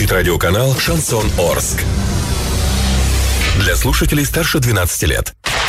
Звучит радиоканал «Шансон Орск». Для слушателей старше 12 лет.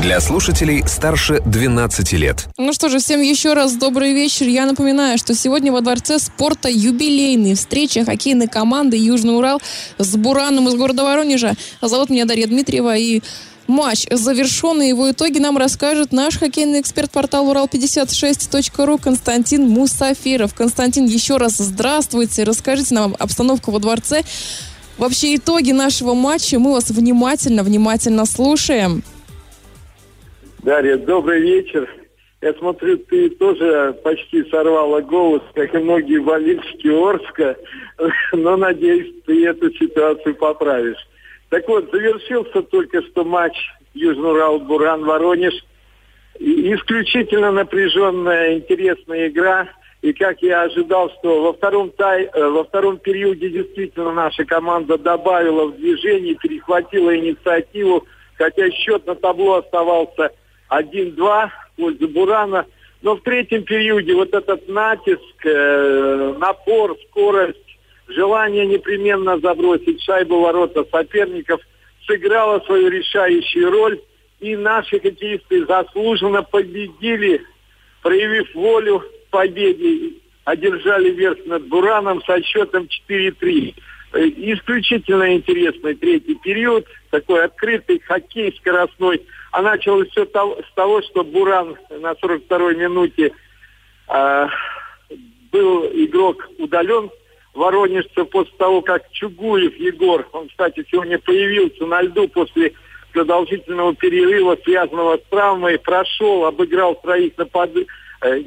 для слушателей старше 12 лет. Ну что же, всем еще раз добрый вечер. Я напоминаю, что сегодня во Дворце спорта юбилейные встречи хоккейной команды Южный Урал с Бураном из города Воронежа. Зовут меня Дарья Дмитриева и Матч завершенный. Его итоги нам расскажет наш хоккейный эксперт портала Урал56.ру Константин Мусафиров. Константин, еще раз здравствуйте. Расскажите нам обстановку во дворце. Вообще итоги нашего матча. Мы вас внимательно, внимательно слушаем. Дарья, добрый вечер. Я смотрю, ты тоже почти сорвала голос, как и многие болельщики Орска, но надеюсь, ты эту ситуацию поправишь. Так вот, завершился только что матч Южный Урал, Буран, Воронеж. Исключительно напряженная, интересная игра. И как я ожидал, что во втором, тай, э, во втором периоде действительно наша команда добавила в движение, перехватила инициативу, хотя счет на табло оставался 1-2 в пользу Бурана. Но в третьем периоде вот этот натиск, э, напор, скорость, желание непременно забросить шайбу ворота соперников сыграло свою решающую роль. И наши хоккеисты заслуженно победили, проявив волю к победе, одержали верх над Бураном со счетом 4-3. Э, исключительно интересный третий период, такой открытый хоккей скоростной. А началось все с того, что Буран на 42-й минуте э, был игрок удален воронежца после того, как Чугуев Егор, он, кстати, сегодня появился на льду после продолжительного перерыва, связанного с травмой, прошел, обыграл троих напад... Э,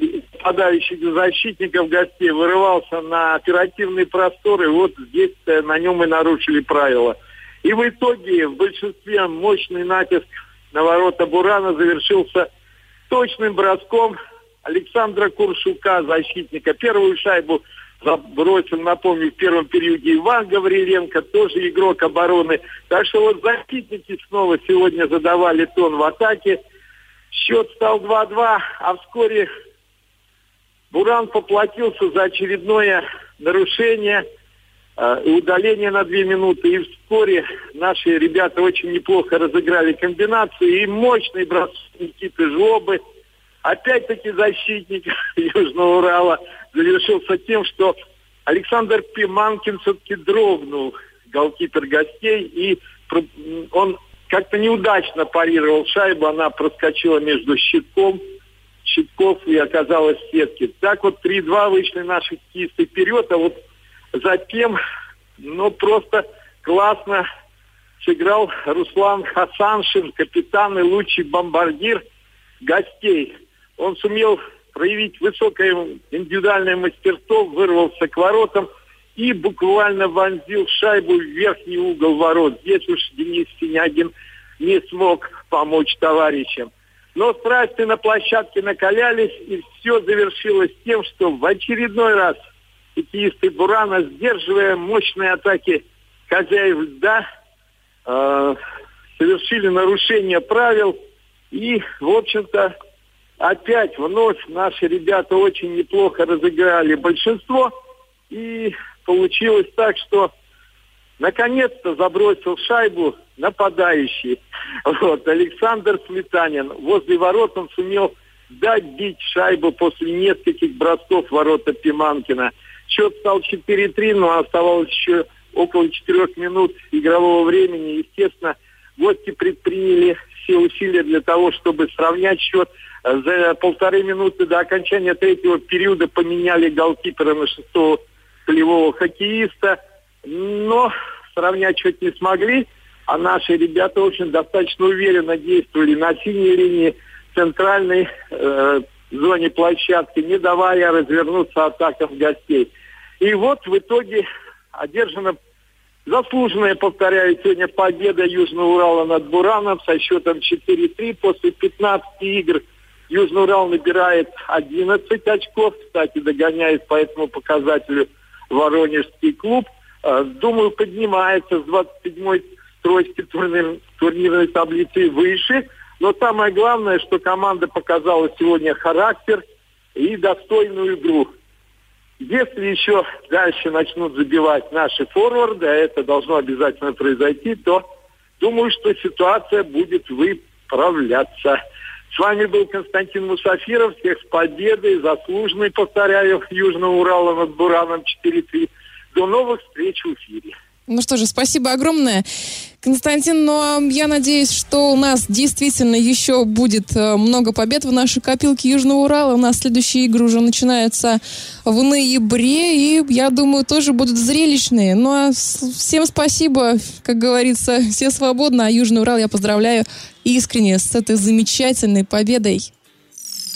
нападающих защитников гостей, вырывался на оперативные просторы, вот здесь э, на нем и нарушили правила. И в итоге в большинстве мощный натиск на ворота Бурана завершился точным броском Александра Куршука, защитника. Первую шайбу бросил, напомню, в первом периоде Иван Гавриленко, тоже игрок обороны. Так что вот защитники снова сегодня задавали тон в атаке. Счет стал 2-2, а вскоре Буран поплатился за очередное нарушение – Э, удаление на две минуты. И вскоре наши ребята очень неплохо разыграли комбинацию. И мощный бросок Никиты Жлобы. Опять-таки защитник Южного Урала завершился тем, что Александр Пиманкин все-таки дрогнул, голкипер гостей, и он как-то неудачно парировал шайбу, она проскочила между щитком, щитков и оказалась в сетке. Так вот 3-2 вышли наши кисты вперед, а вот Затем, ну, просто классно сыграл Руслан Хасаншин, капитан и лучший бомбардир гостей. Он сумел проявить высокое индивидуальное мастерство, вырвался к воротам и буквально вонзил шайбу в верхний угол ворот. Здесь уж Денис Синягин не смог помочь товарищам. Но страсти на площадке накалялись, и все завершилось тем, что в очередной раз – хоккеисты Бурана, сдерживая мощные атаки хозяев льда, э, совершили нарушение правил. И, в общем-то, опять вновь наши ребята очень неплохо разыграли большинство. И получилось так, что наконец-то забросил шайбу нападающий. Вот, Александр Сметанин. Возле ворот он сумел дать бить шайбу после нескольких бросков ворота Пиманкина – Счет стал 4-3, но оставалось еще около 4 минут игрового времени. Естественно, гости предприняли все усилия для того, чтобы сравнять счет. За полторы минуты до окончания третьего периода поменяли голкипера на шестого полевого хоккеиста. Но сравнять счет не смогли. А наши ребята очень достаточно уверенно действовали на синей линии центральной э, зоне площадки, не давая развернуться атакам гостей. И вот в итоге одержана Заслуженная, повторяю, сегодня победа Южного Урала над Бураном со счетом 4-3 после 15 игр. Южный Урал набирает 11 очков, кстати, догоняет по этому показателю Воронежский клуб. Э, думаю, поднимается с 27-й строчки турнир, турнирной таблицы выше. Но самое главное, что команда показала сегодня характер и достойную игру. Если еще дальше начнут забивать наши форварды, а это должно обязательно произойти, то думаю, что ситуация будет выправляться. С вами был Константин Мусафиров. Всех с победой, заслуженный, повторяю, Южного Урала над Бураном 4-3. До новых встреч в эфире. Ну что же, спасибо огромное. Константин, ну, а я надеюсь, что у нас действительно еще будет э, много побед в нашей копилке Южного Урала. У нас следующие игры уже начинаются в ноябре, и я думаю, тоже будут зрелищные. Ну а всем спасибо, как говорится, все свободны, а Южный Урал я поздравляю искренне с этой замечательной победой.